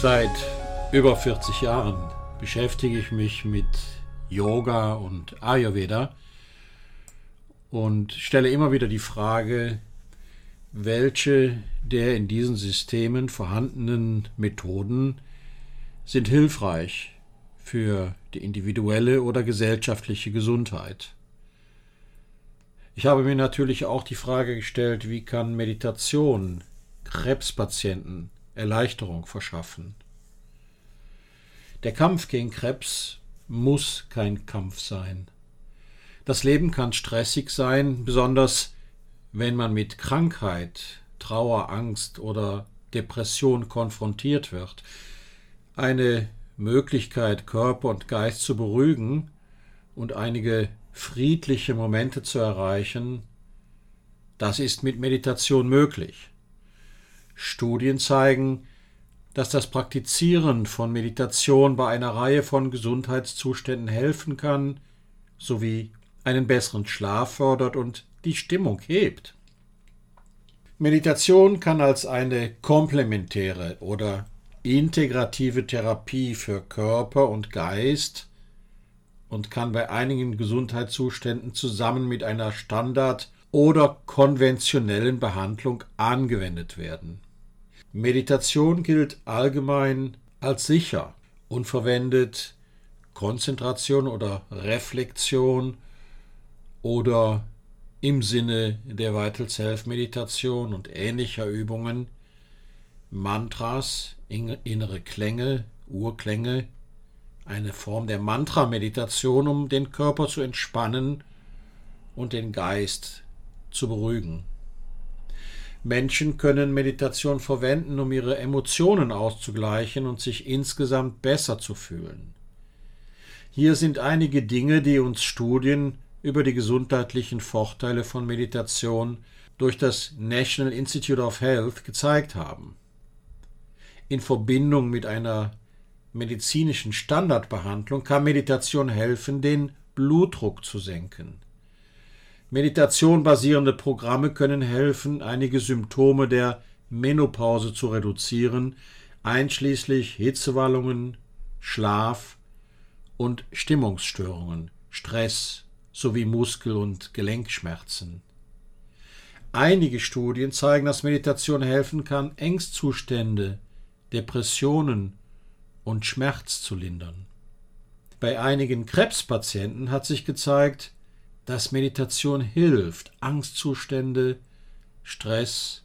Seit über 40 Jahren beschäftige ich mich mit Yoga und Ayurveda und stelle immer wieder die Frage, welche der in diesen Systemen vorhandenen Methoden sind hilfreich für die individuelle oder gesellschaftliche Gesundheit. Ich habe mir natürlich auch die Frage gestellt, wie kann Meditation Krebspatienten Erleichterung verschaffen. Der Kampf gegen Krebs muss kein Kampf sein. Das Leben kann stressig sein, besonders wenn man mit Krankheit, Trauer, Angst oder Depression konfrontiert wird. Eine Möglichkeit, Körper und Geist zu beruhigen und einige friedliche Momente zu erreichen, das ist mit Meditation möglich. Studien zeigen, dass das Praktizieren von Meditation bei einer Reihe von Gesundheitszuständen helfen kann, sowie einen besseren Schlaf fördert und die Stimmung hebt. Meditation kann als eine komplementäre oder integrative Therapie für Körper und Geist und kann bei einigen Gesundheitszuständen zusammen mit einer Standard- oder konventionellen Behandlung angewendet werden. Meditation gilt allgemein als sicher und verwendet Konzentration oder Reflexion oder im Sinne der Vital Self Meditation und ähnlicher Übungen Mantras, innere Klänge, Urklänge, eine Form der Mantra-Meditation, um den Körper zu entspannen und den Geist zu beruhigen. Menschen können Meditation verwenden, um ihre Emotionen auszugleichen und sich insgesamt besser zu fühlen. Hier sind einige Dinge, die uns Studien über die gesundheitlichen Vorteile von Meditation durch das National Institute of Health gezeigt haben. In Verbindung mit einer medizinischen Standardbehandlung kann Meditation helfen, den Blutdruck zu senken. Meditation basierende Programme können helfen, einige Symptome der Menopause zu reduzieren, einschließlich Hitzewallungen, Schlaf und Stimmungsstörungen, Stress sowie Muskel- und Gelenkschmerzen. Einige Studien zeigen, dass Meditation helfen kann, Ängstzustände, Depressionen und Schmerz zu lindern. Bei einigen Krebspatienten hat sich gezeigt, dass Meditation hilft, Angstzustände, Stress,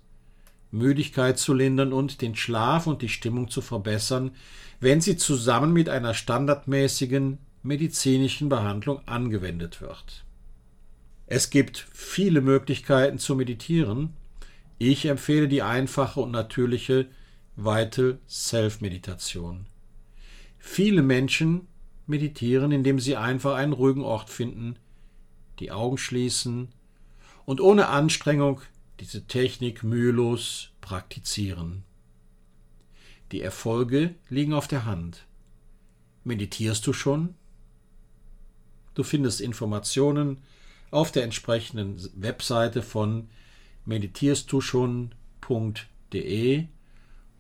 Müdigkeit zu lindern und den Schlaf und die Stimmung zu verbessern, wenn sie zusammen mit einer standardmäßigen medizinischen Behandlung angewendet wird. Es gibt viele Möglichkeiten zu meditieren. Ich empfehle die einfache und natürliche Vital Self Meditation. Viele Menschen meditieren, indem sie einfach einen ruhigen Ort finden, die Augen schließen und ohne Anstrengung diese Technik mühelos praktizieren. Die Erfolge liegen auf der Hand. Meditierst du schon? Du findest Informationen auf der entsprechenden Webseite von meditierstduschon.de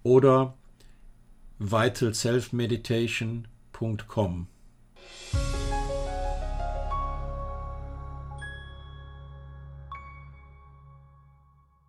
oder vitalselfmeditation.com.